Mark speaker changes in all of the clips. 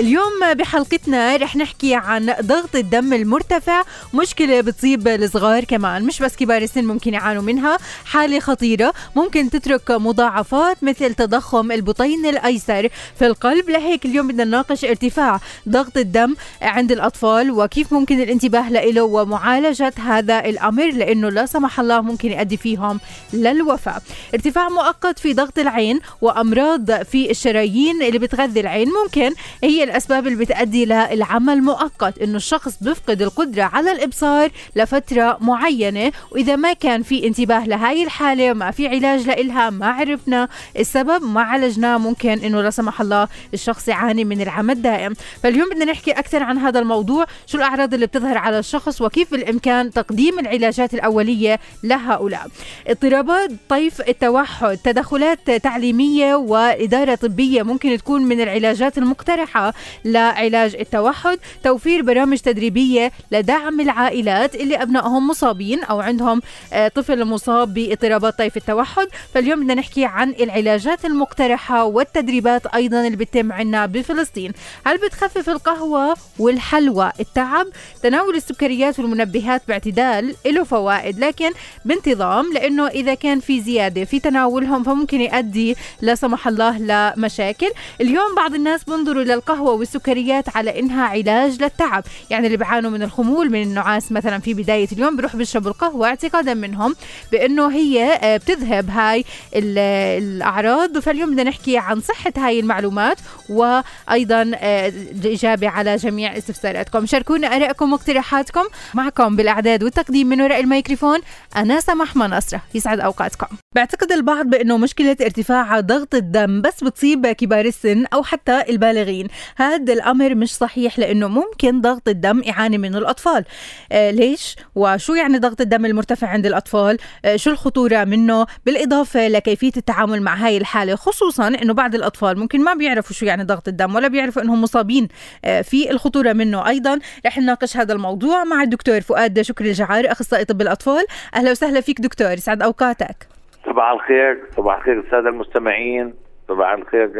Speaker 1: اليوم بحلقتنا رح نحكي عن ضغط الدم المرتفع مشكلة بتصيب الصغار كمان مش بس كبار السن ممكن يعانوا منها حالة خطيرة ممكن تترك مضاعفات مثل تضخم البطين الأيسر في القلب. لهيك اليوم بدنا نناقش ارتفاع ضغط الدم عند الأطفال وكيف ممكن الانتباه له ومعالجة هذا الأمر لأنه لا سمح الله ممكن يؤدي فيهم للوفاة. ارتفاع مؤقت في ضغط العين وأمراض في الشرايين اللي بتغذي العين ممكن هي الأسباب اللي بتؤدي للعمى المؤقت إنه الشخص بيفقد القدرة على الإبصار لفترة معينة وإذا ما كان في انتباه لهاي الحالة وما في علاج لإلها ما عرفنا السبب ما عالجناه ممكن إنه لا سمح الله الشخص يعاني من العمى الدائم. فاليوم بدنا نحكي أكثر عن هذا الموضوع شو الأعراض اللي بتظهر على الشخص وكيف بالإمكان تقديم العلاجات الأولية لهؤلاء. اضطرابات طيف التوحد تدخلات تعليمية وإدارة طبية ممكن تكون من العلاجات المقترحة. لعلاج التوحد توفير برامج تدريبية لدعم العائلات اللي أبنائهم مصابين أو عندهم آه، طفل مصاب باضطرابات طيف التوحد. فاليوم بدنا نحكي عن العلاجات المقترحة والتدريبات أيضا اللي بتتم عنا بفلسطين. هل بتخفف القهوة والحلوى التعب؟ تناول السكريات والمنبهات باعتدال له فوائد لكن بانتظام لأنه إذا كان في زيادة في تناولهم فممكن يؤدي لا سمح الله لمشاكل. اليوم بعض الناس بنظروا للقهوة والسكريات على انها علاج للتعب. يعني اللي بيعانوا من الخمول من النعاس مثلا في بداية اليوم بيروح بيشربوا القهوة اعتقادا منهم بأنه هي آه، بتذهب هاي الأعراض. فاليوم بدنا نحكي عن صحة هاي المعلومات وأيضا آه، الاجابه على جميع استفساراتكم. شاركونا آرائكم واقتراحاتكم معكم بالأعداد والتقديم من وراء الميكروفون. أنا سماح منصره يسعد أوقاتكم. بعتقد البعض بأنه مشكلة ارتفاع ضغط الدم بس بتصيب كبار السن أو حتى البالغين. هذا الأمر مش صحيح لأنه ممكن ضغط الدم يعاني منه الأطفال. آه ليش؟ وشو يعني ضغط الدم المرتفع عند الأطفال؟ آه شو الخطورة منه؟ بالإضافة لكيفية التعامل مع هاي الحالة خصوصا إنه بعض الأطفال ممكن ما بيعرفوا شو يعني ضغط الدم ولا بيعرفوا إنهم مصابين آه في الخطورة منه. أيضا رح نناقش هذا الموضوع مع الدكتور فؤاد شكري الجعار أخصائي طب الأطفال. أهلا وسهلا فيك دكتور يسعد أوقاتك.
Speaker 2: صباح الخير صباح الخير الساده المستمعين. صباح الخير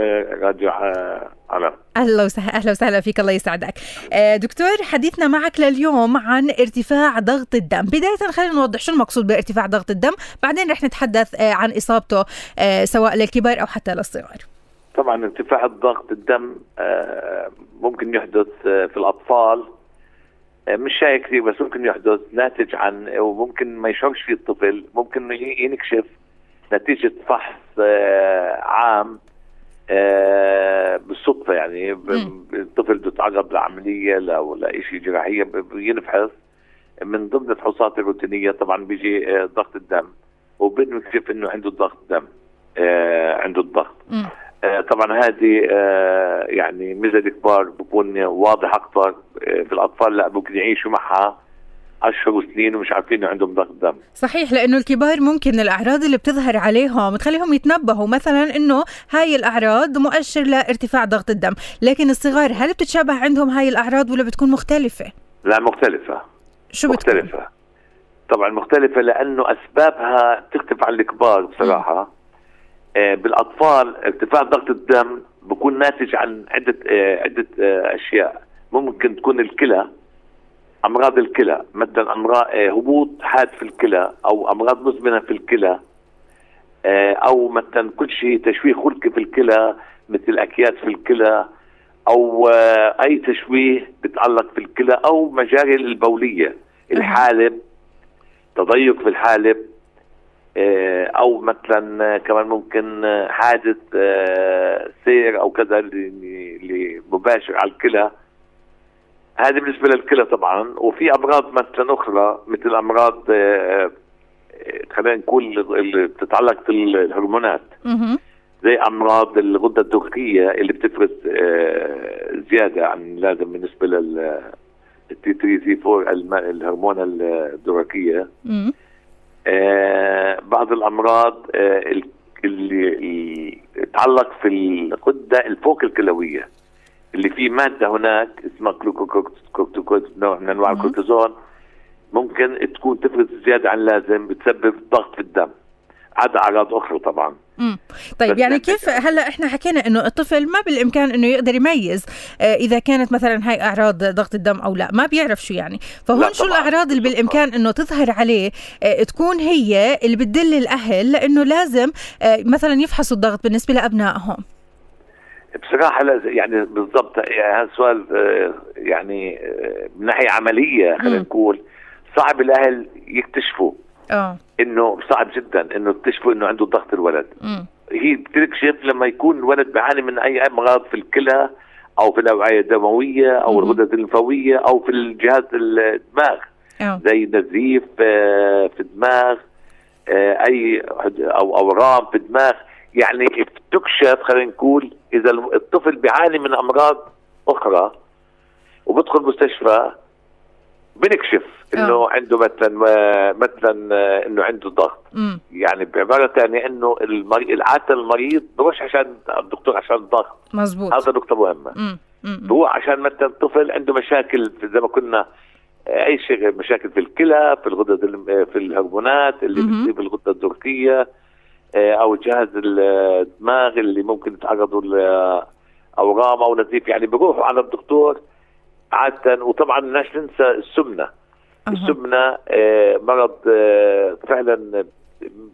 Speaker 2: راديو علم
Speaker 1: أهلا وسهلا أهلا وسهلا فيك الله يسعدك. آه، دكتور حديثنا معك لليوم عن ارتفاع ضغط الدم. بداية خلينا نوضح شو المقصود بارتفاع ضغط الدم بعدين رح نتحدث آه، عن إصابته آه، سواء للكبار أو حتى للصغار.
Speaker 2: طبعا ارتفاع ضغط الدم ممكن يحدث في الأطفال. مش شيء كثير بس ممكن يحدث ناتج عن وممكن ما يشعرش فيه الطفل ممكن ينكشف. نتيجة فحص عام آه، بالصدفة يعني الطفل بده يتعرض لعملية ولا شيء جراحية بينفحص من ضمن الفحوصات الروتينية طبعا بيجي آه، ضغط الدم وبنكتشف إنه عنده ضغط دم آه، عنده الضغط. طبعا هذه يعني ميزة الكبار بكون واضح أكثر في الأطفال لا ممكن يعيشوا معها. اشهر وسنين ومش عارفين عندهم ضغط دم.
Speaker 1: صحيح لأنه الكبار ممكن الأعراض اللي بتظهر عليهم تخليهم يتنبهوا. مثلا إنه هاي الأعراض مؤشر لارتفاع ضغط الدم لكن الصغار هل بتتشابه عندهم هاي الأعراض ولا بتكون مختلفة؟
Speaker 2: لا مختلفة.
Speaker 1: شو
Speaker 2: مختلفة. بتكون؟ طبعا مختلفة لأنه أسبابها تختلف عن الكبار بصراحة. آه بالأطفال ارتفاع ضغط الدم بكون ناتج عن عدة آه عدة آه أشياء. ممكن تكون الكلى أمراض الكلى مثلا أمراض آه، هبوط حاد في الكلى أو أمراض مزمنة في الكلى آه، أو مثلا كل شيء تشويه خلقي في الكلى مثل أكياس في الكلى أو آه، أي تشويه بتعلق في الكلى أو مجاري البولية الحالب تضيق في الحالب أو مثلا كمان ممكن حادث سير أو كذا اللي مباشر على الكلى. هذه بالنسبة للكلى طبعا وفي أمراض مثلا أخرى مثل أمراض آه، آه، خلينا نقول اللي بتتعلق بالهرمونات. زي أمراض الغدة الدرقيه اللي بتفرز آه، زيادة عن لازم بالنسبة لل ال T3 T4 الهرمون الدرقية. بعض الأمراض اللي تتعلق في الغدة الفوق الكلوية. اللي في مادة هناك اسمها كورتيكوز نوع من أنواع الكورتيزون. ممكن تكون تفرز زيادة عن اللازم بتسبب ضغط في الدم. عدا أعراض أخرى طبعا.
Speaker 1: مم. طيب يعني كيف هلأ إحنا حكينا إنه الطفل ما بالإمكان إنه يقدر يميز آه إذا كانت مثلا هاي أعراض ضغط الدم أو لا ما بيعرف شو يعني. فهون شو الأعراض اللي بالإمكان إنه تظهر عليه آه تكون هي اللي بتدل الأهل لإنه لازم آه مثلا يفحصوا الضغط بالنسبة لأبنائهم؟
Speaker 2: بصراحة يعني بالضبط يعني هذا السؤال آه، يعني آه، من ناحية عملية خلينا نقول صعب الأهل يكتشفوا آه. إنه صعب جدا إنه تكتشفوا إنه عنده ضغط الولد. م. هي بتكشف لما يكون الولد بيعاني من أي أمراض في الكلى أو في الأوعية الدموية أو الغدد الليمفاوية أو في الجهاز الدماغ. أوه. زي نزيف آه، في الدماغ أي أو أورام في الدماغ. يعني بتكشف خلينا نقول إذا الطفل بيعاني من أمراض أخرى وبدخل مستشفى بنكشف إنه أوه. عنده مثلا مثلا إنه عنده ضغط. مم. يعني بعبارة ثانية إنه المريض عاده المريض بروح عشان الدكتور عشان الضغط
Speaker 1: مزبوط
Speaker 2: هذا نقطة مهمة. هو عشان مثلا الطفل عنده مشاكل زي ما كنا أي شيء مشاكل في الكلى في الغدد في الهرمونات اللي بتصيب الغدة الدرقيه آه، أو جهاز الدماغ اللي ممكن يتعرضوا لاورام أو نزيف يعني بيروحوا على الدكتور عادة وطبعا الناس ننسى السمنة. السمنة آه مرض آه فعلا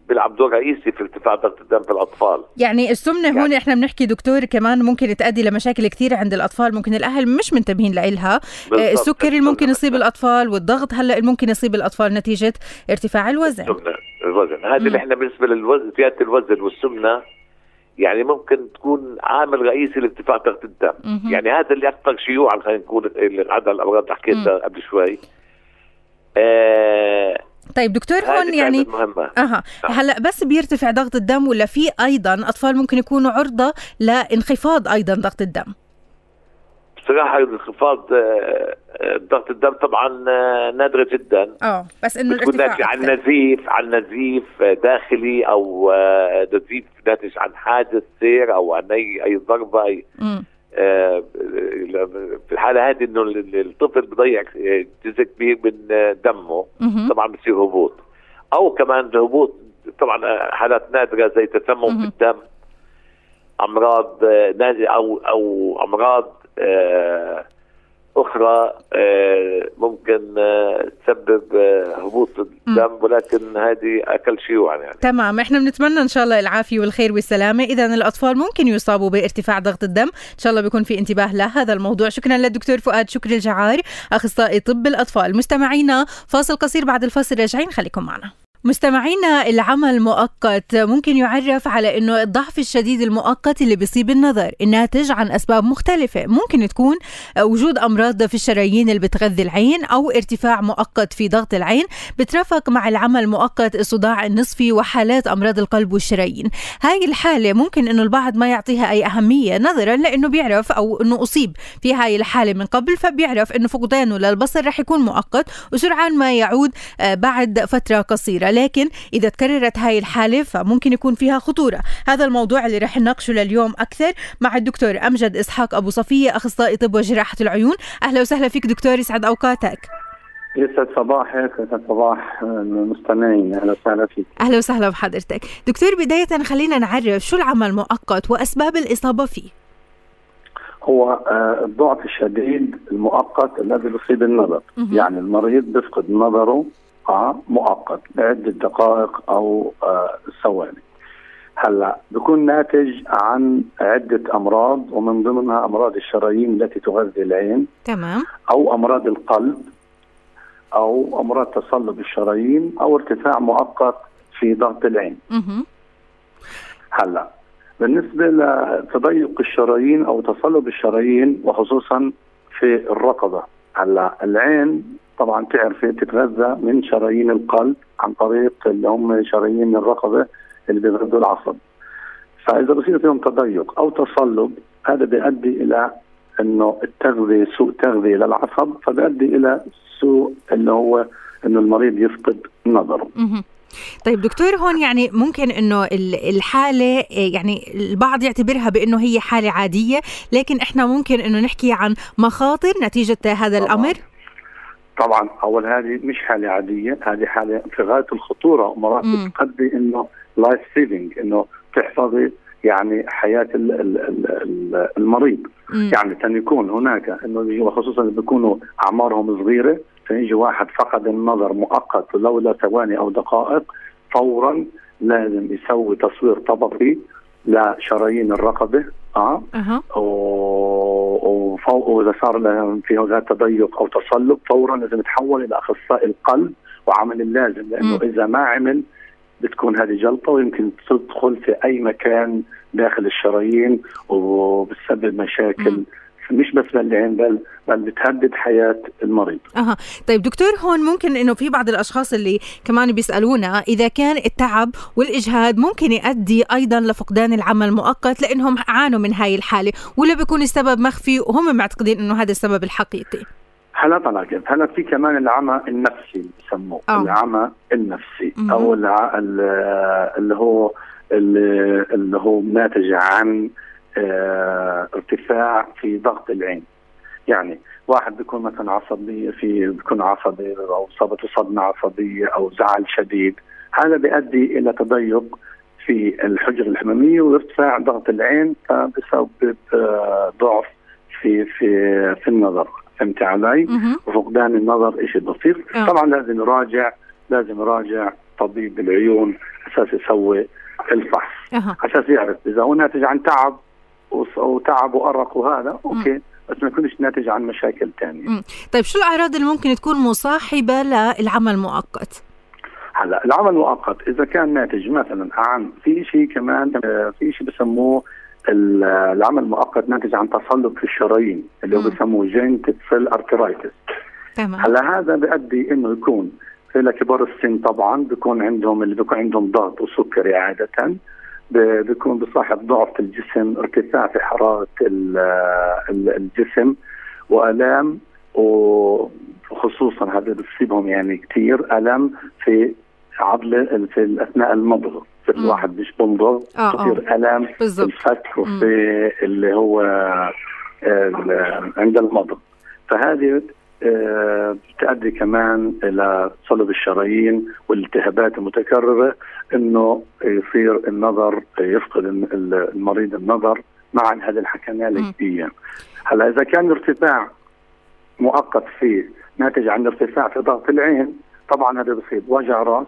Speaker 2: بيلعب دور رئيسي في ارتفاع ضغط الدم في الأطفال.
Speaker 1: يعني السمنة يعني هون إحنا بنحكي دكتور كمان ممكن تؤدي لمشاكل كثير عند الأطفال ممكن الأهل مش منتبهين لها آه السكري ممكن يصيب الأطفال والضغط هلأ ممكن يصيب الأطفال نتيجة ارتفاع الوزن.
Speaker 2: السمنة الوزن. هذه اللي إحنا بالنسبة للوزن زيادة الوزن والسمنة يعني ممكن تكون عامل رئيسي لارتفاع ضغط الدم. مم. يعني هذا اللي أكثر شيوعا خلينا نقول عدد الأمراض اللي حكيتها قبل شوي.
Speaker 1: آه طيب دكتور هون يعني مهمة. أها. آه. هلأ بس بيرتفع ضغط الدم ولا في أيضا أطفال ممكن يكونوا عرضة لانخفاض أيضا ضغط الدم؟
Speaker 2: بصراحة انخفاض آه، آه، ضغط الدم طبعا نادرة جدا.
Speaker 1: آه بس إنه
Speaker 2: الارتفاع عن نزيف عن نزيف داخلي أو نزيف ناتج عن حادث سير أو عن أي أي ضربة أي في الحالة هذه إنه الطفل بضيع جزء كبير من دمه. طبعا بصير هبوط. أو كمان هبوط طبعا حالات نادرة زي تسمم في الدم أمراض أو أو أمراض آه، أخرى آه، ممكن آه، تسبب هبوط الدم ولكن هذه أقل شيوعا يعني.
Speaker 1: تمام. إحنا بنتمنى إن شاء الله العافية والخير والسلامة. اذا الأطفال ممكن يصابوا بارتفاع ضغط الدم. إن شاء الله بيكون في انتباه لهذا الموضوع. شكرا للدكتور فؤاد شكر الجعار أخصائي طب الأطفال. مستمعينا فاصل قصير بعد الفاصل. راجعين خليكم معنا. مستمعينا العمل مؤقت ممكن يعرف على إنه الضعف الشديد المؤقت اللي بيصيب النظر الناتج عن أسباب مختلفة. ممكن تكون وجود أمراض في الشرايين اللي بتغذي العين أو ارتفاع مؤقت في ضغط العين. بترافق مع العمل مؤقت الصداع النصفي وحالات أمراض القلب والشرايين. هاي الحالة ممكن إنه البعض ما يعطيها أي أهمية نظرا لإنه بيعرف أو إنه أصيب في هاي الحالة من قبل فبيعرف إنه فقدانه للبصر رح يكون مؤقت وسرعان ما يعود آه، بعد فترة قصيرة. لكن إذا تكررت هاي الحالة فممكن يكون فيها خطورة. هذا الموضوع اللي رح نناقشه لليوم أكثر مع الدكتور أمجد إسحاق أبو صفية أخصائي طب وجراحة العيون. أهلا وسهلا فيك دكتور يسعد أوقاتك.
Speaker 3: يسعد صباحك يسعد صباح المستمعين. أهلا وسهلا فيك.
Speaker 1: أهلا وسهلا بحضرتك. دكتور بداية خلينا نعرف شو العمل المؤقت وأسباب الإصابة فيه؟
Speaker 3: هو آه، الضعف الشديد المؤقت الذي يصيب النظر. يعني المريض بيفقد نظره مؤقت لعده دقائق أو آه، ثواني. هلأ بكون ناتج عن عدة أمراض ومن ضمنها أمراض الشرايين التي تغذي العين.
Speaker 1: تمام.
Speaker 3: أو أمراض القلب أو أمراض تصلب الشرايين أو ارتفاع مؤقت في ضغط العين. هلأ بالنسبة لتضيق الشرايين أو تصلب الشرايين وخصوصا في الرقبه هلأ العين طبعا تعرفي تتغذى من شرايين القلب عن طريق اللي هم شرايين الرقبة اللي بيغذوا العصب فإذا بصير فيهم تضيق أو تصلب هذا بيؤدي إلى إنه التغذية سوء تغذية للعصب فبيؤدي إلى سوء اللي هو إنه المريض يفقد نظره.
Speaker 1: طيب دكتور هون يعني ممكن إنه الحالة يعني البعض يعتبرها بإنه هي حالة عادية لكن إحنا ممكن إنه نحكي عن مخاطر نتيجة هذا. الأمر
Speaker 3: طبعا أول هذه مش حالة عادية هذه حالة في غاية الخطورة. ومرات بتقضي إنه life saving إنه تحفظي يعني حياة المريض. مم. يعني كان يكون هناك إنه وخصوصا بيكونوا أعمارهم صغيرة فيجي واحد فقد النظر مؤقت لولا ثواني أو دقائق فورا لازم يسوي تصوير طبقي لشرايين الرقبة. آه أه. وإذا صار في هذا تضيق أو تصلب فورا لازم يتحول إلى أخصائي القلب وعمل اللازم لأنه م. إذا ما عمل بتكون هذه جلطة ويمكن تدخل في أي مكان داخل الشرايين وبتسبب مشاكل م. مش بس للعين بل بل بتهدد حياة المريض.
Speaker 1: أها، طيب دكتور هون ممكن إنه في بعض الأشخاص اللي كمان بيسألونا إذا كان التعب والإجهاد ممكن يؤدي أيضا لفقدان العمل مؤقت لأنهم عانوا من هاي الحالة ولا بيكون السبب مخفي وهم معتقدين إنه هذا السبب الحقيقي.
Speaker 3: هلا طلع هلا في كمان العمى النفسي بسموه. العمى النفسي أو اللي هو اللي هو ناتج عن ارتفاع في ضغط العين يعني واحد بيكون مثلا عصبي في بيكون عصبي أو صابته صدمة عصبية أو زعل شديد هذا بيؤدي إلى تضيق في الحجره الحماميه وارتفاع ضغط العين فبسبب آه، ضعف في في في النظر فهمت علي؟ وفقدان النظر شيء بسيط أه. طبعا لازم يراجع لازم يراجع طبيب العيون أساس يسوي الفحص. أساس يعرف إذا هو ناتج عن تعب وتعب وأرق وهذا أوكي بس ما يكونش ناتج عن مشاكل ثانية.
Speaker 1: طيب شو الأعراض اللي ممكن تكون مصاحبة للعمى المؤقت؟
Speaker 3: هلا العمى المؤقت إذا كان ناتج مثلا عن في شيء كمان في شيء بسموه العمى المؤقت ناتج عن تصلب في الشرايين اللي هو بسموه giant cell arteritis تمام. هلا هذا بيؤدي إنه يكون في لكبار السن طبعا بيكون عندهم اللي بيكون عندهم ضغط وسكري عادة. بيكون بصاحب ضعف في الجسم ارتفاع في حرارة الجسم وألام وخصوصا هذا بتصيبهم يعني كثير الم في عضله في أثناء المضغ في الواحد مش بنضغ تصير ألام في الفك وفي اللي هو عند المضغ. فهذه آه، بتؤدي كمان إلى صلب الشرايين والالتهابات المتكررة إنه يصير النظر يفقد المريض النظر مع هذا اللي حكينا لك اياه هلا إذا كان ارتفاع مؤقت فيه ناتج عن ارتفاع في ضغط العين طبعا هذا بصير. وجع راس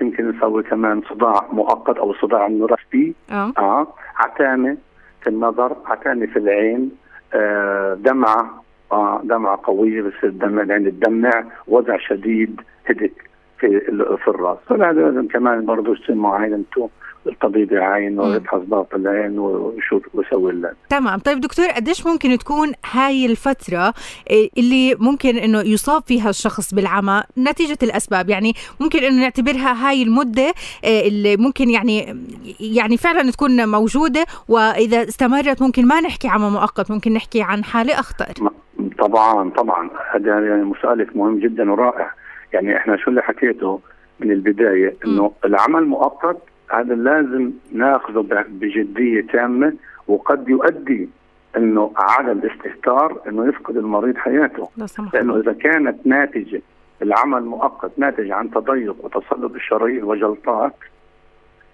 Speaker 3: يمكن نسوي كمان صداع مؤقت أو صداع النرفي آه, آه. عتامه في النظر عتامه في العين آه دمعة آه دمعة قوية بس الدمع العين تدمع وجع شديد هدك في في الرأس. فهذا لازم كمان برضه يصير معاينته الطبيب يعاين ويفحص ضغط العين ويشوف ويسوي اللازم
Speaker 1: تمام. طيب دكتور قديش ممكن تكون هاي الفترة إيه، اللي ممكن إنه يصاب فيها الشخص بالعمى نتيجة الأسباب؟ يعني ممكن إنه نعتبرها هاي المدة إيه، اللي ممكن يعني يعني فعلا تكون موجودة وإذا استمرت ممكن ما نحكي عمى مؤقت ممكن نحكي عن حالة أخطر.
Speaker 3: طبعا طبعا. هذا يعني سؤالك مهم جدا ورائع. يعني إحنا شو اللي حكيته من البداية؟ إنه العمل مؤقت هذا لازم ناخذه بجدية تامة وقد يؤدي إنه على الاستهتار إنه يفقد المريض حياته. لأنه إذا كانت ناتجة العمل مؤقت ناتج عن تضيق وتصلب الشرايين وجلطات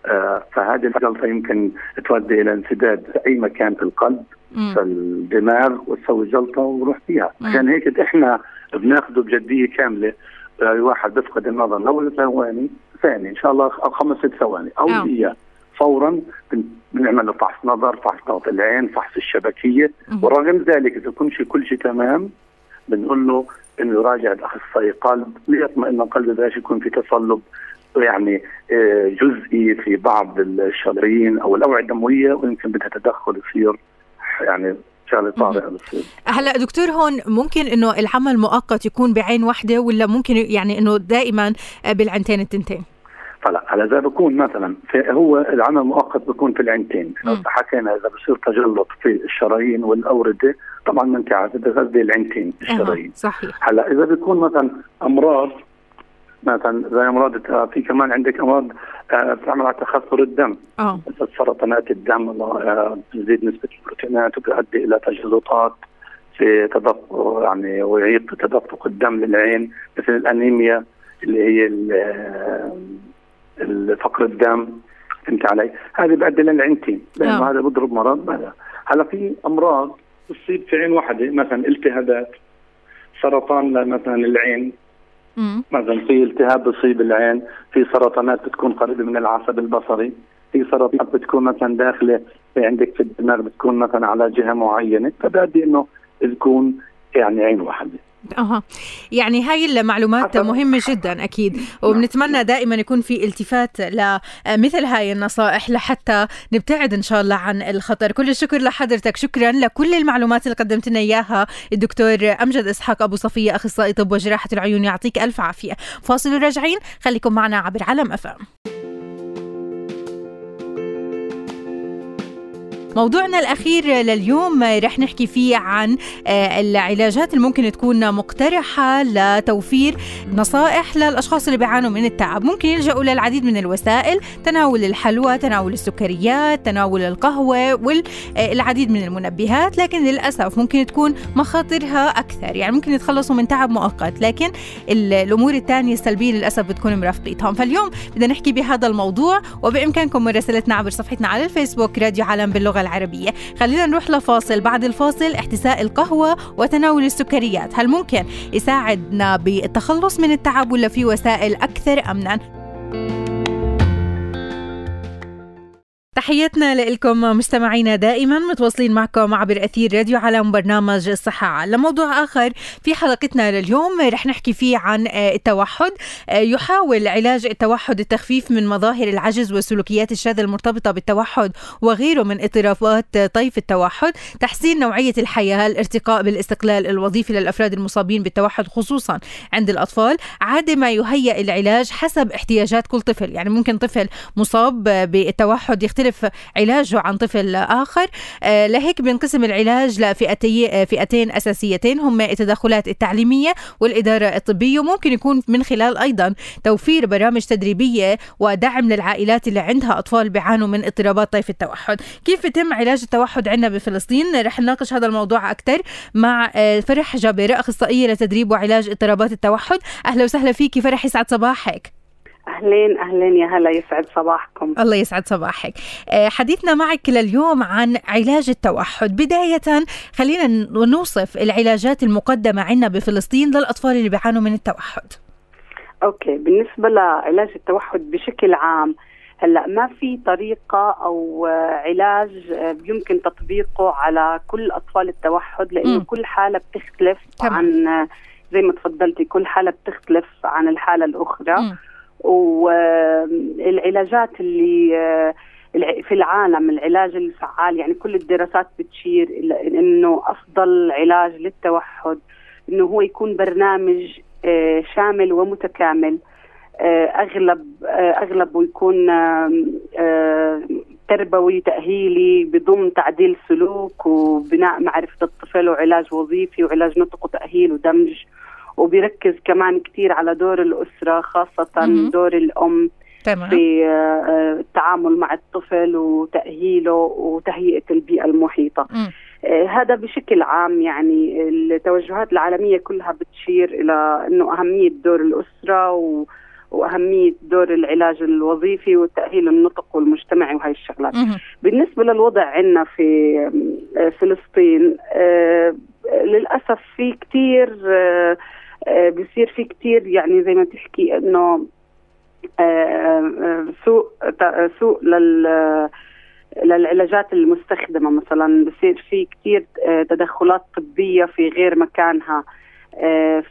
Speaker 3: آه فهذه الجلطة يمكن تؤدي إلى انسداد في أي مكان في القلب مم. في الدماغ وتسوي جلطة ونروح فيها. عشان هيك إحنا بناخذه بجدية كاملة واحد بيفقد النظر. لو ثواني ثاني إن شاء الله خمس ست ثواني. أو دقيقه نعم. فورا بنعمل فحص نظر فحص ضغط العين فحص الشبكية. ورغم ذلك إذا كل شيء كل شيء تمام بنقول له إنه يراجع الأخصائي. قلب ليطمئن قلبه بلاش يكون في تصلب يعني آه، جزئي في بعض الشرايين أو الأوعية الدموية ويمكن بدها تدخل يصير يعني شغله طارئه بتصير
Speaker 1: هلا دكتور هون ممكن إنه العمل مؤقت يكون بعين واحدة ولا ممكن يعني إنه دائما بالعينتين التنتين؟
Speaker 3: فلا هلا إذا بكون مثلا في هو العمل المؤقت بيكون في العينتين. حكينا إذا بصير تجلط في الشرايين والأوردة طبعا ما انت عارف بغذي العينتين الشرايين.
Speaker 1: صحيح.
Speaker 3: هلا إذا بيكون مثلا أمراض مثلا زي امراض في كمان عندك أمراض آه، بتعمل على تخثر الدم آه سرطانات الدم آه، بتزيد نسبة البروتينات وبيؤدي إلى تجلطات في تدفق يعني ويعيد تدفق الدم للعين مثل الأنيميا اللي هي فقر الدم فهمت علي؟ هذه بيؤدي للعينتين
Speaker 1: لأنه.
Speaker 3: هذا بيضرب مرض هلا في أمراض تصيب في عين واحدة مثلا التهابات سرطان مثلا العين. مثلا في التهاب بصيب العين في سرطانات بتكون قريبة من العصب البصري في سرطانات بتكون مثلا داخلة في عندك في الدماغ بتكون مثلا على جهة معينة فبادي إنه تكون يعني عين واحدة.
Speaker 1: أها. يعني هاي المعلومات مهمة جدا أكيد. وبنتمنى دائما يكون في التفات لمثل هاي النصائح لحتى نبتعد إن شاء الله عن الخطر. كل الشكر لحضرتك. شكرا لكل المعلومات اللي قدمت لنا إياها. الدكتور أمجد إسحاق أبو صفية أخصائي طب وجراحة العيون يعطيك ألف عافية. فاصل وراجعين. خليكم معنا عبر علم أفهم موضوعنا الأخير لليوم رح نحكي فيه عن آه، العلاجات اللي ممكن تكون مقترحة لتوفير نصائح للأشخاص اللي بيعانوا من التعب. ممكن يلجأوا للعديد من الوسائل تناول الحلوى تناول السكريات تناول القهوة والعديد من المنبهات لكن للأسف ممكن تكون مخاطرها أكثر. يعني ممكن يتخلصوا من تعب مؤقت لكن الأمور الثانية السلبية للأسف بتكون مرافقتهم فاليوم بدنا نحكي بهذا الموضوع وبإمكانكم مراسلتنا عبر صفحتنا على الفيسبوك راديو عالم باللغة العربية. خلينا نروح لفاصل. بعد الفاصل احتساء القهوة وتناول السكريات. هل ممكن يساعدنا بالتخلص من التعب ولا في وسائل أكثر أمنا؟ تحياتنا لكم مستمعينا دائما متواصلين معكم عبر أثير راديو على برنامج الصحة. على موضوع آخر في حلقتنا لليوم رح نحكي فيه عن آه، التوحد. آه، يحاول علاج التوحد التخفيف من مظاهر العجز والسلوكيات الشاذة المرتبطة بالتوحد وغيره من اضطرابات طيف التوحد. تحسين نوعية الحياة الارتقاء بالاستقلال الوظيفي للأفراد المصابين بالتوحد خصوصا عند الأطفال. عاده ما يهيئ العلاج حسب احتياجات كل طفل. يعني ممكن طفل مصاب بالتوحد يختلف يختلف علاجه عن طفل آخر. آه، لهيك بينقسم العلاج لفئتي فئتين أساسيتين هم التدخلات التعليمية والإدارة الطبية وممكن يكون من خلال أيضا توفير برامج تدريبية ودعم للعائلات اللي عندها أطفال بيعانوا من اضطرابات طيف التوحد. كيف يتم علاج التوحد عندنا بفلسطين؟ رح نناقش هذا الموضوع أكثر مع آه، فرح جابر أخصائية لتدريب وعلاج اضطرابات التوحد. أهلا وسهلا فيكي فرح يسعد صباحك.
Speaker 4: أهلين أهلين يا هلا يسعد صباحكم
Speaker 1: الله يسعد صباحك آه، حديثنا معك لليوم عن علاج التوحد بداية خلينا نوصف العلاجات المقدمة عندنا بفلسطين للأطفال اللي بيعانوا من التوحد
Speaker 4: أوكي بالنسبة لعلاج التوحد بشكل عام هلأ ما في طريقة أو علاج يمكن تطبيقه على كل أطفال التوحد لأنه م. كل حالة بتختلف طبعا. عن زي ما تفضلتي كل حالة بتختلف عن الحالة الأخرى م. والعلاجات اللي آه، في العالم العلاج الفعال يعني كل الدراسات بتشير إلى إنه أفضل علاج للتوحد إنه هو يكون برنامج آه، شامل ومتكامل آه، أغلب اغلبه يكون تربوي تأهيلي بضم تعديل سلوك وبناء معرفة الطفل وعلاج وظيفي وعلاج نطق وتأهيل ودمج وبيركز كمان كثير على دور الأسرة خاصة مم. دور الأم تمام. في آه، التعامل مع الطفل وتأهيله وتهيئة البيئة المحيطة مم. آه، هذا بشكل عام يعني التوجهات العالمية كلها بتشير إلى أنه أهمية دور الأسرة و وأهمية دور العلاج الوظيفي والتاهيل النطق والمجتمعي وهي الشغلات. بالنسبة للوضع عندنا في آه، فلسطين للأسف في كثير آه، بيصير في كتير يعني زي ما تحكي إنه آه، آه، سوء سوء لل للعلاجات المستخدمة مثلا بصير في كثير تدخلات طبية في غير مكانها. آه،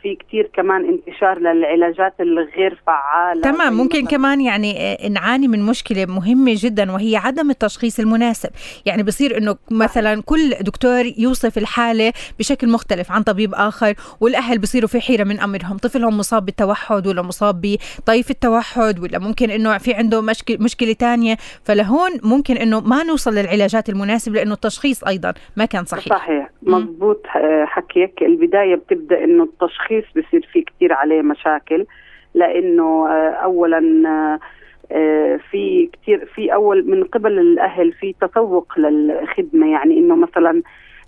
Speaker 4: في كتير كمان انتشار للعلاجات الغير فعالة.
Speaker 1: تمام ممكن كمان يعني آه، نعاني من مشكلة مهمة جدا وهي عدم التشخيص المناسب. يعني بصير إنه مثلا كل دكتور يوصف الحالة بشكل مختلف عن طبيب آخر والأهل بصيروا في حيرة من أمرهم. طفلهم مصاب بالتوحد ولا مصاب بطيف التوحد ولا ممكن إنه في عنده مشكلة, مشكلة تانية. فلهون ممكن إنه ما نوصل للعلاجات المناسبة لأنه التشخيص أيضا ما كان صحيح.
Speaker 4: صحيح مضبوط آه، حكيك. البداية بتبدأ إنه التشخيص بصير فيه كثير عليه مشاكل لإنه آه، اولا آه، في كثير في أول من قبل الأهل في تسوق للخدمة يعني إنه مثلا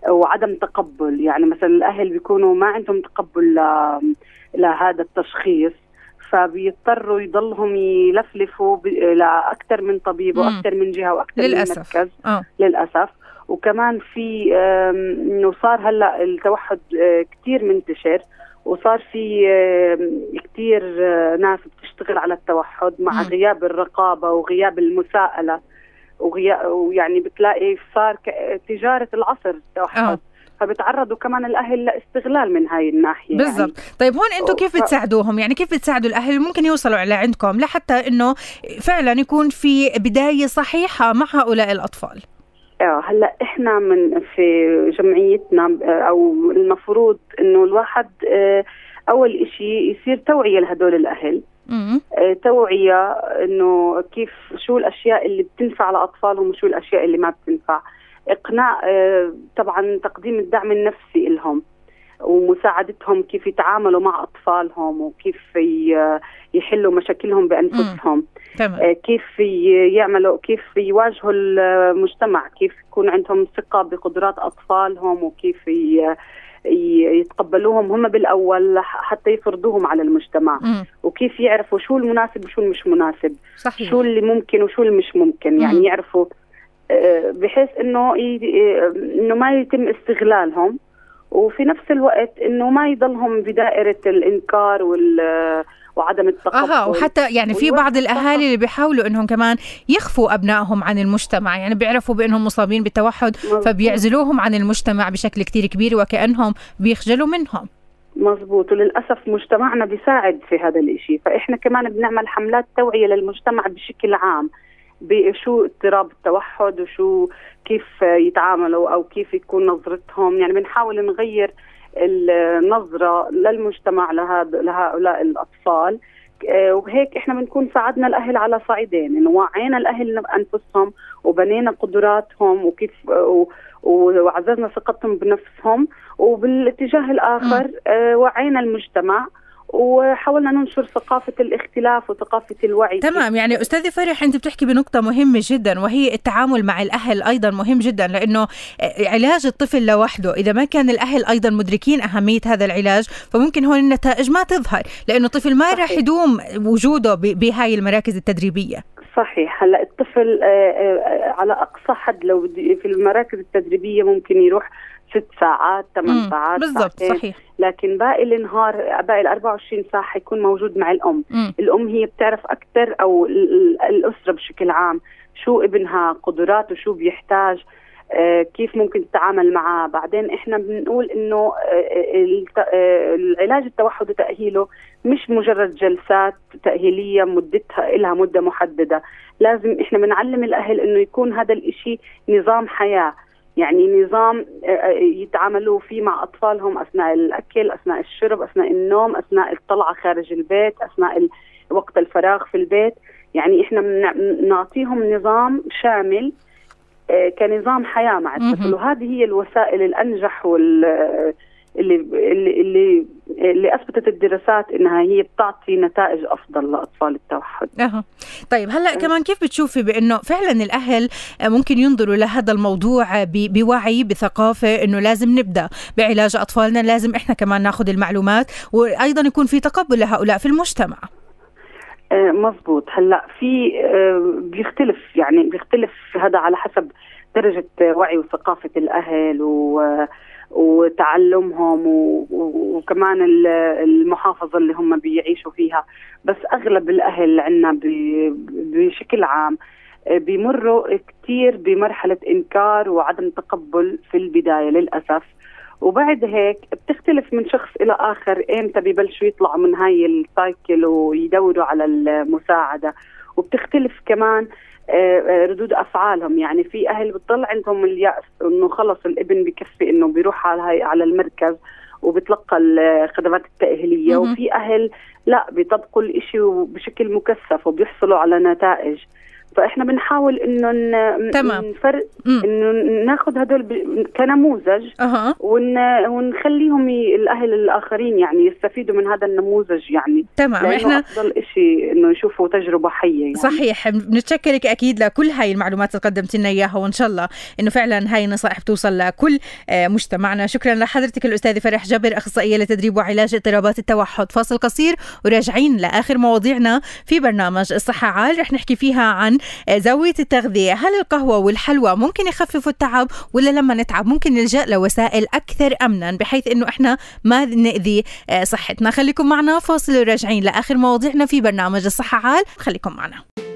Speaker 4: وعدم تقبل يعني مثلا الأهل بيكونوا ما عندهم تقبل لهذا التشخيص فبيضطروا يضلهم يلفلفوا لاكثر من طبيب وأكثر من جهة وأكثر من مركز.
Speaker 1: آه.
Speaker 4: للأسف. وكمان في إنه صار هلأ التوحد آه، كثير منتشر وصار في كثير آه، ناس بتشتغل على التوحد مع غياب الرقابة وغياب المساءلة ويعني بتلاقي صار تجارة العصر التوحد أوه. فبتعرضوا كمان الأهل لإستغلال من هاي الناحية
Speaker 1: يعني. بالضبط يعني. طيب هون أنتم كيف بتساعدوهم يعني كيف بتساعدوا الأهل ممكن يوصلوا على عندكم لحتى إنه فعلا يكون في بداية صحيحة مع هؤلاء الأطفال
Speaker 4: آه هلا إحنا من في جمعيتنا آه، أو المفروض إنه الواحد آه، أول إشي يصير توعية لهدول الأهل. آه، توعية إنه كيف شو الأشياء اللي بتنفع لأطفالهم وشو الأشياء اللي ما بتنفع. إقناع طبعا تقديم الدعم النفسي لهم ومساعدتهم كيف يتعاملوا مع أطفالهم وكيف يحلوا مشاكلهم بأنفسهم.
Speaker 1: تمام. آه،
Speaker 4: كيف يعملوا كيف يواجهوا المجتمع كيف يكون عندهم ثقة بقدرات أطفالهم وكيف يتقبلوهم هم بالأول حتى يفرضوهم على المجتمع
Speaker 1: م.
Speaker 4: وكيف يعرفوا شو المناسب وشو المش مناسب
Speaker 1: صحيح.
Speaker 4: شو اللي ممكن وشو اللي مش ممكن يعني يعرفوا آه، بحيث إنه إنه ما يتم استغلالهم وفي نفس الوقت إنه ما يضلهم بدائرة الإنكار وال وعدم التقبل.
Speaker 1: أها وحتى يعني في بعض الأهالي اللي بيحاولوا إنهم كمان يخفوا أبنائهم عن المجتمع يعني بيعرفوا بأنهم مصابين بالتوحد فبيعزلوهم عن المجتمع بشكل كتير كبير وكأنهم بيخجلوا منهم.
Speaker 4: مزبوط وللأسف مجتمعنا بيساعد في هذا الإشي. فإحنا كمان بنعمل حملات توعية للمجتمع بشكل عام بشو اضطراب التوحد وشو كيف يتعاملوا أو كيف تكون نظرتهم. يعني بنحاول نغير النظرة للمجتمع لهذا لهؤلاء الأطفال. آه، وهيك إحنا بنكون ساعدنا الأهل على صعيدين إنه وعينا الأهل انفسهم وبنينا قدراتهم وكيف وعززنا ثقتهم بنفسهم. وبالاتجاه الآخر آه، وعينا المجتمع. وحاولنا ننشر ثقافة الاختلاف وثقافة الوعي.
Speaker 1: تمام يعني أستاذة فرح أنت بتحكي بنقطة مهمة جدا وهي التعامل مع الأهل أيضا مهم جدا لأنه علاج الطفل لوحده إذا ما كان الأهل أيضا مدركين أهمية هذا العلاج فممكن هون النتائج ما تظهر لأنه الطفل ما راح يدوم وجوده بهاي المراكز التدريبية.
Speaker 4: صحيح. هلأ الطفل آه، آه، على أقصى حد لو في المراكز التدريبية ممكن يروح ست ساعات ثمان ساعات
Speaker 1: بالضبط صحيح.
Speaker 4: لكن باقي النهار باقي ال 24 ساعة حيكون موجود مع الأم.
Speaker 1: مم.
Speaker 4: الأم هي بتعرف أكثر أو الأسرة بشكل عام شو ابنها قدراته شو بيحتاج آه كيف ممكن تتعامل معاه. بعدين إحنا بنقول إنه آه, آه، العلاج التوحد وتاهيله مش مجرد جلسات تأهيلية مدتها لها مدة محددة. لازم إحنا بنعلم الأهل إنه يكون هذا الإشي نظام حياة. يعني نظام آه، آه، يتعاملوا فيه مع أطفالهم أثناء الأكل، أثناء الشرب، أثناء النوم، أثناء الطلعة خارج البيت، أثناء وقت الفراغ في البيت، يعني إحنا نعطيهم نظام شامل آه، كنظام حياة مع الطفل. وهذه هي الوسائل الأنجح وال اللي اللي اللي, اللي أثبتت الدراسات إنها هي بتعطي نتائج أفضل لأطفال التوحد.
Speaker 1: أها طيب هلأ أه. كمان كيف بتشوفي بأنه فعلا الأهل ممكن ينظروا لهذا الموضوع بوعي بثقافة إنه لازم نبدأ بعلاج أطفالنا لازم إحنا كمان ناخذ المعلومات وأيضا يكون في تقبل لهؤلاء في المجتمع.
Speaker 4: آه مزبوط هلأ في آه بيختلف يعني بيختلف هذا على حسب درجة وعي وثقافة الأهل و وتعلمهم وكمان المحافظة اللي هم بيعيشوا فيها. بس أغلب الأهل عندنا بشكل عام آه، بيمروا كثير بمرحلة إنكار وعدم تقبل في البداية للأسف. وبعد هيك بتختلف من شخص إلى آخر إمتى ببلشوا يطلعوا من هاي السايكل ويدوروا على المساعدة. وبتختلف كمان ردود أفعالهم. يعني في أهل بتضل عندهم اليأس إنه خلص الإبن بكفي إنه بيروح على هاي على المركز وبتلقى الخدمات التأهيلية. وفي أهل لا بيطبقوا الإشي بشكل مكثف وبيحصلوا على نتائج. فإحنا بنحاول إنه
Speaker 1: تمام.
Speaker 4: نفرق إنه ناخذ هدول كنموذج
Speaker 1: أه.
Speaker 4: ون... ونخليهم ي... الأهل الآخرين يعني يستفيدوا من هذا النموذج يعني.
Speaker 1: تمام. إحنا
Speaker 4: أفضل شيء إنه يشوفوا تجربة حية يعني.
Speaker 1: صحيح. بنتشكرك أكيد لكل هاي المعلومات اللي قدمت لنا إياها وإن شاء الله إنه فعلا هاي النصائح بتوصل لكل آه، مجتمعنا. شكرا لحضرتك الأستاذة فرح جبر أخصائية لتدريب وعلاج اضطرابات التوحد. فاصل قصير وراجعين لآخر مواضيعنا في برنامج الصحة عال. رح نحكي فيها عن زاوية التغذية هل القهوة والحلوى ممكن يخففوا التعب ولا لما نتعب ممكن نلجأ لوسائل أكثر أمنا بحيث أنه إحنا ما نأذي آه، صحتنا؟ خليكم معنا فاصل وراجعين لآخر مواضيعنا في برنامج الصحة عال خليكم معنا.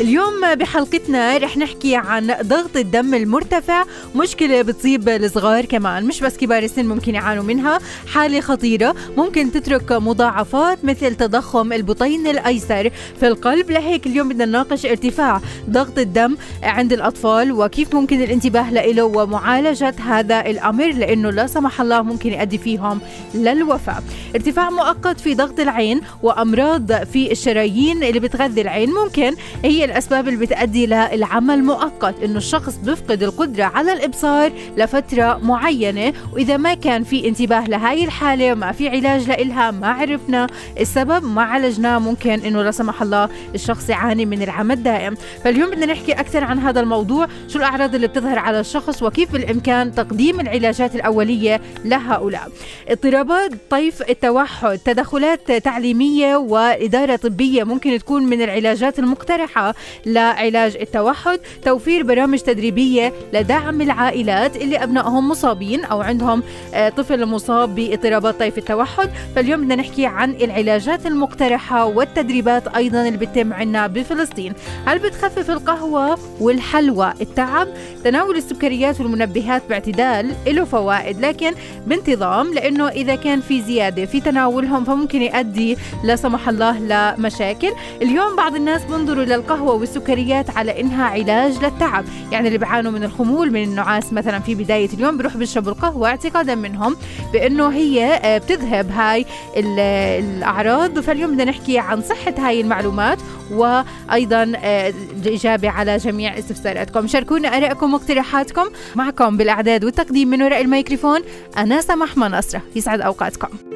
Speaker 1: اليوم بحلقتنا رح نحكي عن ضغط الدم المرتفع مشكلة بتصيب الصغار كمان مش بس كبار السن ممكن يعانوا منها حالة خطيرة ممكن تترك مضاعفات مثل تضخم البطين الأيسر في القلب. لهيك اليوم بدنا نناقش ارتفاع ضغط الدم عند الأطفال وكيف ممكن الانتباه له ومعالجة هذا الأمر لأنه لا سمح الله ممكن يؤدي فيهم للوفاة. ارتفاع مؤقت في ضغط العين وأمراض في الشرايين اللي بتغذي العين ممكن هي الأسباب اللي بتأدي للعمى المؤقت إنه الشخص بيفقد القدرة على الإبصار لفترة معينة وإذا ما كان في انتباه لهاي الحالة وما في علاج لإلها ما عرفنا السبب ما عالجناه ممكن إنه لا سمح الله الشخص يعاني من العمى الدائم. فاليوم بدنا نحكي أكثر عن هذا الموضوع شو الأعراض اللي بتظهر على الشخص وكيف بالإمكان تقديم العلاجات الأولية لهؤلاء. اضطرابات طيف التوحد تدخلات تعليمية وإدارة طبية ممكن تكون من العلاجات المقترحة. لعلاج التوحد توفير برامج تدريبية لدعم العائلات اللي أبنائهم مصابين أو عندهم آه، طفل مصاب باضطرابات طيف التوحد. فاليوم بدنا نحكي عن العلاجات المقترحة والتدريبات أيضا اللي بتتم عنا بفلسطين. هل بتخفف القهوة والحلوى التعب؟ تناول السكريات والمنبهات باعتدال له فوائد لكن بانتظام لأنه إذا كان في زيادة في تناولهم فممكن يؤدي لا سمح الله لمشاكل. اليوم بعض الناس بنظروا للقهوة والسكريات على إنها علاج للتعب. يعني اللي بيعانوا من الخمول من النعاس مثلا في بداية اليوم بيروحوا بيشربوا القهوة اعتقادا منهم بأنه هي آه، بتذهب هاي الأعراض. فاليوم بدنا نحكي عن صحة هاي المعلومات وأيضا آه، الاجابه على جميع استفساراتكم. شاركونا آرائكم واقتراحاتكم. معكم بالأعداد والتقديم من وراء الميكروفون أنا سمح منصره يسعد أوقاتكم.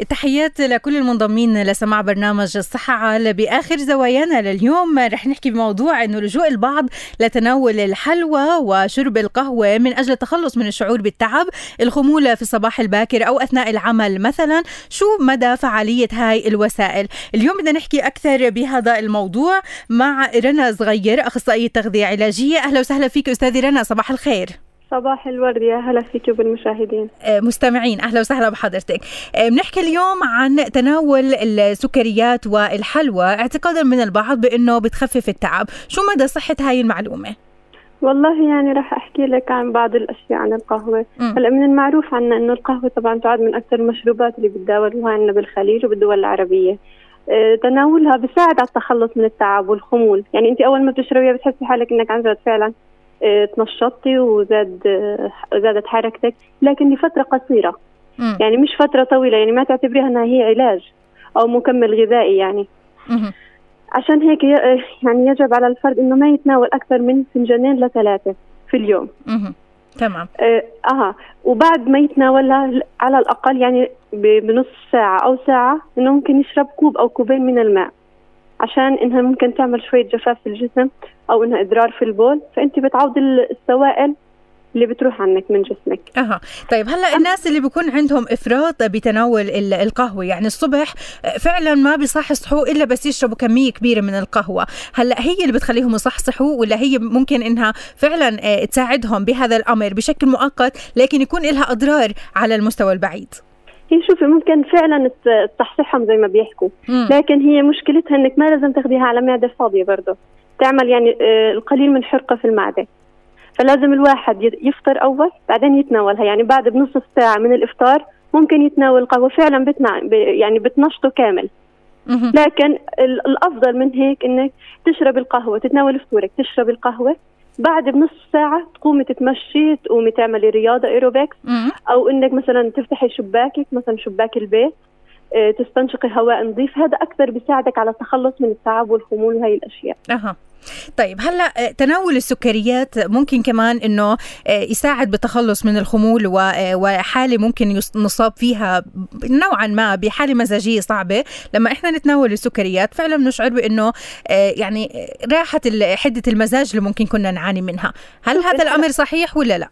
Speaker 1: التحيات لكل المنضمين لسماع برنامج الصحة عال بآخر زوايانا لليوم. رح نحكي بموضوع أنه لجوء البعض لتناول الحلوى وشرب القهوة من أجل التخلص من الشعور بالتعب الخمولة في الصباح الباكر أو أثناء العمل. مثلا شو مدى فعالية هاي الوسائل؟ اليوم بدنا نحكي أكثر بهذا الموضوع مع رنا صغير أخصائية تغذية علاجية. أهلا وسهلا فيك أستاذي رنا صباح الخير.
Speaker 5: صباح الورد يا هلا فيك وبالمشاهدين
Speaker 1: آه، مستمعين أهلا وسهلا بحضرتك. آه، بنحكي اليوم عن تناول السكريات والحلوى اعتقادا من البعض بأنه بتخفف التعب. شو مدى صحة هاي المعلومة؟
Speaker 5: والله يعني راح أحكي لك عن بعض الأشياء عن القهوة. هلا من المعروف عنا إنه القهوة طبعا تعد من أكثر المشروبات اللي بتداولوها عندنا بالخليج وبالدول العربية. آه، تناولها بساعد على التخلص من التعب والخمول. يعني أنت أول ما بتشربيها بتحسي حالك إنك عن جد فعلا آه، تنشطتي وزاد آه، زادت حركتك لكن لفترة قصيرة م. يعني مش فترة طويلة يعني ما تعتبريها إنها هي علاج أو مكمل غذائي يعني م. عشان هيك آه، يعني يجب على الفرد إنه ما يتناول أكثر من فنجانين لثلاثة في اليوم
Speaker 1: م. تمام
Speaker 5: آه, آه. وبعد ما يتناولها على الأقل يعني بنص ساعة أو ساعة إنه ممكن يشرب كوب أو كوبين من الماء عشان إنها ممكن تعمل شوية جفاف في الجسم أو إنها إضرار في البول فأنت بتعوض السوائل اللي بتروح عنك من جسمك.
Speaker 1: أها. طيب هلأ الناس اللي بيكون عندهم إفراط بتناول القهوة يعني الصبح فعلا ما بيصح يصحوا إلا بس يشربوا كمية كبيرة من القهوة. هلأ هي اللي بتخليهم يصحصحوا ولا هي ممكن إنها فعلا آه، تساعدهم بهذا الأمر بشكل مؤقت لكن يكون لها أضرار على المستوى البعيد؟
Speaker 5: هي شوفي ممكن فعلا تصحصحهم زي ما بيحكوا. لكن هي مشكلتها إنك ما لازم تاخذيها على معدة فاضية برضه. تعمل يعني آه، القليل من حرقة في المعدة. فلازم الواحد يفطر أول بعدين يتناولها. يعني بعد بنص ساعة من الإفطار ممكن يتناول القهوة فعلا بتنع... يعني بتنشطه كامل. لكن الأفضل من هيك إنك تشرب القهوة تتناول فطورك تشرب القهوة. بعد بنص ساعة تقومي تتمشي تقومي تعملي رياضة ايروبكس أو إنك مثلا تفتحي شباكك مثلا شباك البيت آه، تستنشقي هواء نظيف. هذا أكثر بيساعدك على التخلص من التعب والخمول وهي الأشياء.
Speaker 1: أها. طيب هلا آه، تناول السكريات ممكن كمان إنه آه، يساعد بالتخلص من الخمول وحالة ممكن نصاب فيها نوعا ما بحالة مزاجية صعبة. لما إحنا نتناول السكريات فعلا بنشعر بإنه يعني راحه حدة المزاج اللي ممكن كنا نعاني منها. هل هذا الأمر صحيح ولا لا؟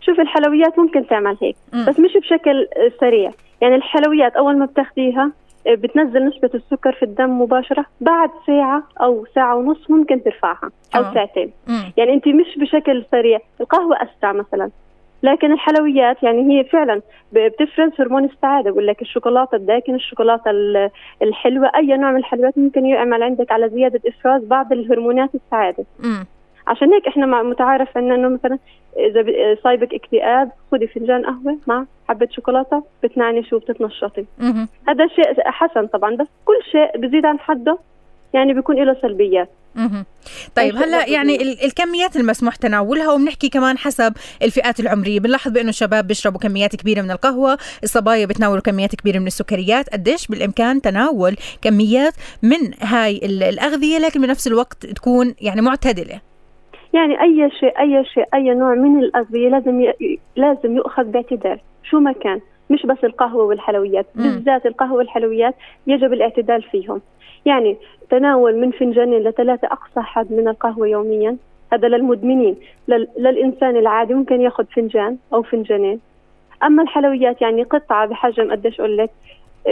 Speaker 5: شوف الحلويات ممكن تعمل هيك بس مش بشكل سريع. يعني الحلويات أول ما بتاخذيها آه، بتنزل نسبة السكر في الدم مباشرة بعد ساعة أو ساعة ونص ممكن ترفعها أو أوه. ساعتين مم. يعني أنت مش بشكل سريع القهوة أسرع مثلا لكن الحلويات يعني هي فعلا بتفرز هرمون السعادة بقول لك الشوكولاتة الداكنة الشوكولاتة الحلوة أي نوع من الحلويات ممكن يعمل عندك على زيادة إفراز بعض الهرمونات السعادة مم. عشان هيك إحنا متعارف عندنا إنه مثلا إذا صايبك اكتئاب خذي فنجان قهوة مع حبة شوكولاتة بتنعنشي وبتتنشطي هذا شيء حسن طبعا بس كل شيء بزيد عن حده يعني بيكون له سلبيات.
Speaker 1: طيب هلأ يعني الكميات المسموح تناولها وبنحكي كمان حسب الفئات العمرية. بنلاحظ بأنه الشباب بيشربوا كميات كبيرة من القهوة الصبايا بتناولوا كميات كبيرة من السكريات. قديش بالإمكان تناول كميات من هاي الأغذية لكن بنفس الوقت تكون يعني معتدلة؟
Speaker 5: يعني أي شيء أي شيء أي نوع من الاغذيه لازم ي... لازم يؤخذ باعتدال. شو ما كان مش بس القهوة والحلويات بالذات القهوة والحلويات يجب الاعتدال فيهم. يعني تناول من فنجانين لثلاثة أقصى حد من القهوة يوميا هذا للمدمنين لل... للإنسان العادي ممكن يأخذ فنجان أو فنجانين. أما الحلويات يعني قطعة بحجم قديش لك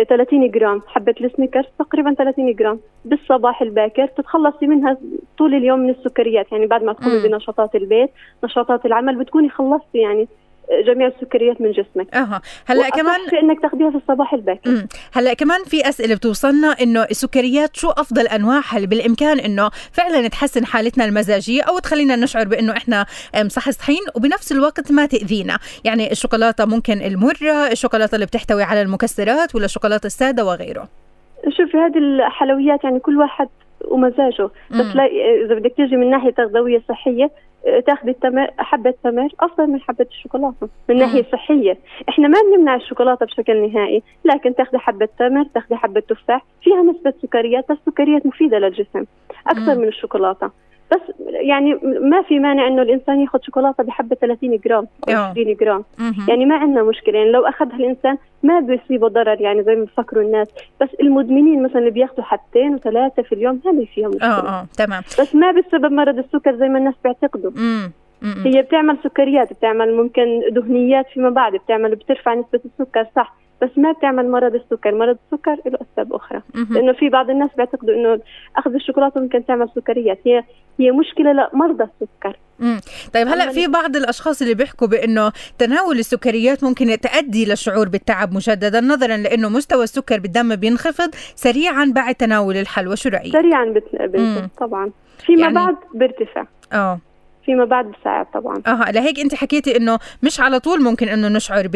Speaker 5: 30 جرام حبة السنيكرز تقريبا 30 جرام. بالصباح الباكر تتخلصي منها طول اليوم من السكريات يعني بعد ما تقومي بنشاطات البيت نشاطات العمل بتكوني خلصتي يعني جميع السكريات من جسمك.
Speaker 1: أها. هلأ كمان
Speaker 5: في إنك تاخذيها في الصباح الباكر.
Speaker 1: هلأ كمان في أسئلة بتوصلنا إنه السكريات شو أفضل انواعها اللي بالإمكان إنه فعلا تحسن حالتنا المزاجية أو تخلينا نشعر بإنه إحنا مصحصحين وبنفس الوقت ما تأذينا؟ يعني الشوكولاتة ممكن المرة الشوكولاتة اللي بتحتوي على المكسرات ولا الشوكولاتة السادة وغيره؟
Speaker 5: شوفي هذه الحلويات يعني كل واحد ومزاجه. بس لا إذا بدك تيجي من ناحية تغذويه صحية تاخذي التمر حبة تمر افضل من حبه الشوكولاتة من ناحية صحية. إحنا ما بنمنع الشوكولاتة بشكل نهائي لكن تاخذي حبة تمر تاخذي حبة تفاح فيها نسبة سكريات بس السكريات مفيدة للجسم أكثر من الشوكولاتة. بس يعني ما في مانع إنه الإنسان ياخذ شوكولاتة بحبة 30 جرام أو 20 جرام. يعني ما عندنا مشكلة. يعني لو أخذها الإنسان ما بيصيبه ضرر يعني زي ما بفكروا الناس. بس المدمنين مثلا اللي بياخذوا حبتين وثلاثة في اليوم هذا فيها مشكلة.
Speaker 1: آه آه تمام.
Speaker 5: بس ما بسبب مرض السكر زي ما الناس بيعتقدوا. هي بتعمل سكريات بتعمل ممكن دهنيات فيما بعد بتعمل بترفع نسبة السكر صح. بس ما بتعمل مرض السكر. مرض السكر له أسباب أخرى. لأنه في بعض الناس بيعتقدوا إنه أخذ الشوكولاتة ممكن تعمل سكريات. هي هي مشكلة لمرضى السكر.
Speaker 1: مم. طيب هلأ في بعض الأشخاص اللي بيحكوا بإنه تناول السكريات ممكن تؤدي للشعور بالتعب مجددا نظرا لإنه مستوى السكر بالدم بينخفض سريعا بعد تناول الحلوى. شو رأيك؟
Speaker 5: سريعا بت... طبعا. فيما يعني... بعد بيرتفع.
Speaker 1: آه.
Speaker 5: فيما بعد بساعد طبعا.
Speaker 1: آه لهيك أنت حكيتي إنه مش على طول ممكن إنه نشعر ب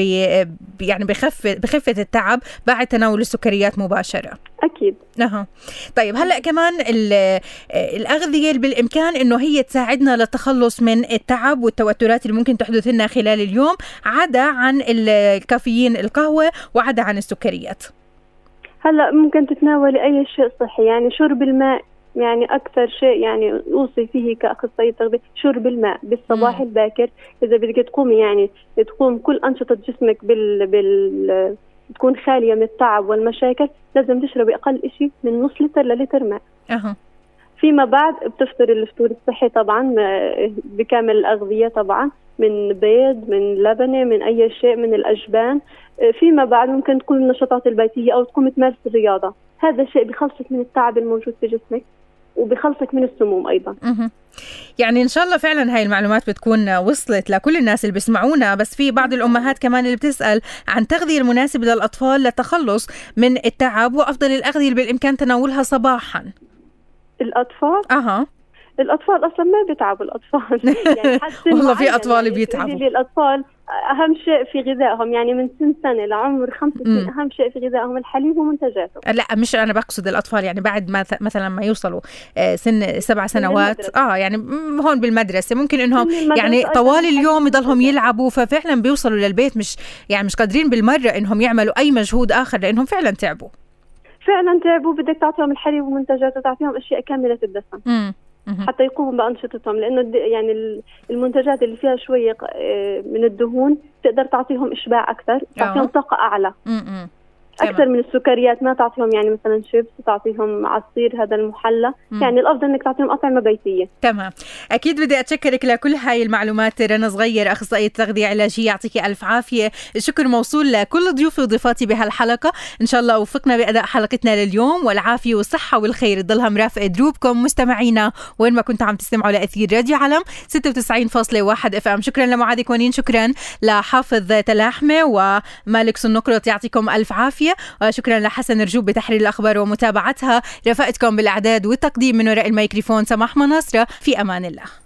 Speaker 1: يعني بخفه بخفة التعب بعد تناول السكريات مباشرة.
Speaker 5: أكيد.
Speaker 1: أها. طيب هلأ كمان الأغذية اللي بالإمكان إنه هي تساعدنا للتخلص من التعب والتوترات اللي ممكن تحدث لنا خلال اليوم عدا عن الكافيين القهوة وعدا عن السكريات.
Speaker 5: هلأ ممكن تتناولي أي شيء صحي يعني شرب الماء يعني أكثر شيء يعني أوصي فيه كأخصائية تغذية شرب الماء بالصباح مم. الباكر. إذا بدك تقومي يعني تقوم كل أنشطة جسمك بال بال تكون خالية من التعب والمشاكل لازم تشربي أقل شيء من نص لتر للتر ماء.
Speaker 1: أه.
Speaker 5: فيما بعد بتفطري الفطور الصحي طبعا بكامل الأغذية طبعا من بيض من لبنة من أي شيء من الأجبان. فيما بعد ممكن تكون النشاطات البيتية أو تقوم تمارس الرياضة. هذا الشيء بخلصك من التعب الموجود في جسمك. وبخلصك من السموم أيضا.
Speaker 1: يعني إن شاء الله فعلا هاي المعلومات بتكون وصلت لكل الناس اللي بيسمعونا بس في بعض الأمهات كمان اللي بتسأل عن تغذية المناسبة للأطفال للتخلص من التعب وأفضل الأغذية اللي بالإمكان تناولها صباحا.
Speaker 5: الأطفال؟
Speaker 1: أها.
Speaker 5: الأطفال أصلا ما بيتعبوا الأطفال.
Speaker 1: يعني والله في أطفال يعني بيتعبوا.
Speaker 5: الاطفال أهم شيء في غذائهم يعني من سن سنة لعمر خمس سنين أهم شيء في غذائهم الحليب ومنتجاته
Speaker 1: لا مش أنا بقصد الأطفال يعني بعد ما مثلا ما يوصلوا آه، سن سبع سنوات آه يعني هون بالمدرسة ممكن إنهم يعني طوال اليوم يضلهم يلعبوا ففعلا بيوصلوا للبيت مش يعني مش قادرين بالمرة إنهم يعملوا أي مجهود آخر لإنهم فعلا تعبوا.
Speaker 5: فعلا تعبوا بدك تعطيهم الحليب ومنتجاته تعطيهم أشياء كاملة الدسم. حتى يقوموا بأنشطتهم لأنه يعني المنتجات اللي فيها شوية آه، من الدهون تقدر تعطيهم إشباع أكثر تعطيهم طاقة
Speaker 1: أعلى.
Speaker 5: أكثر من السكريات ما تعطيهم يعني مثلا شيبس تعطيهم عصير هذا المحلى. مم. يعني الافضل إنك تعطيهم أطعمة بيتية.
Speaker 1: تمام. أكيد بدي أتشكرك لكل هاي المعلومات رنا صغير أخصائية تغذية علاجية يعطيك ألف عافية. الشكر موصول لكل ضيوفي وضيفاتي بهالحلقة. إن شاء الله وفقنا بأداء حلقتنا لليوم والعافية والصحة والخير. تضلها مرافقه دروبكم مستمعينا وين ما كنتوا عم تستمعوا لأثير راديو علم 96.1 إف إم. شكرا لمعاذ كونين شكرا لحافظ تلاحمة ومالك سنقرط يعطيكم ألف عافية. وشكرا لحسن رجوب بتحرير الأخبار ومتابعتها. رفقتكم بالإعداد والتقديم من وراء الميكروفون سماح مناصرة. في أمان الله.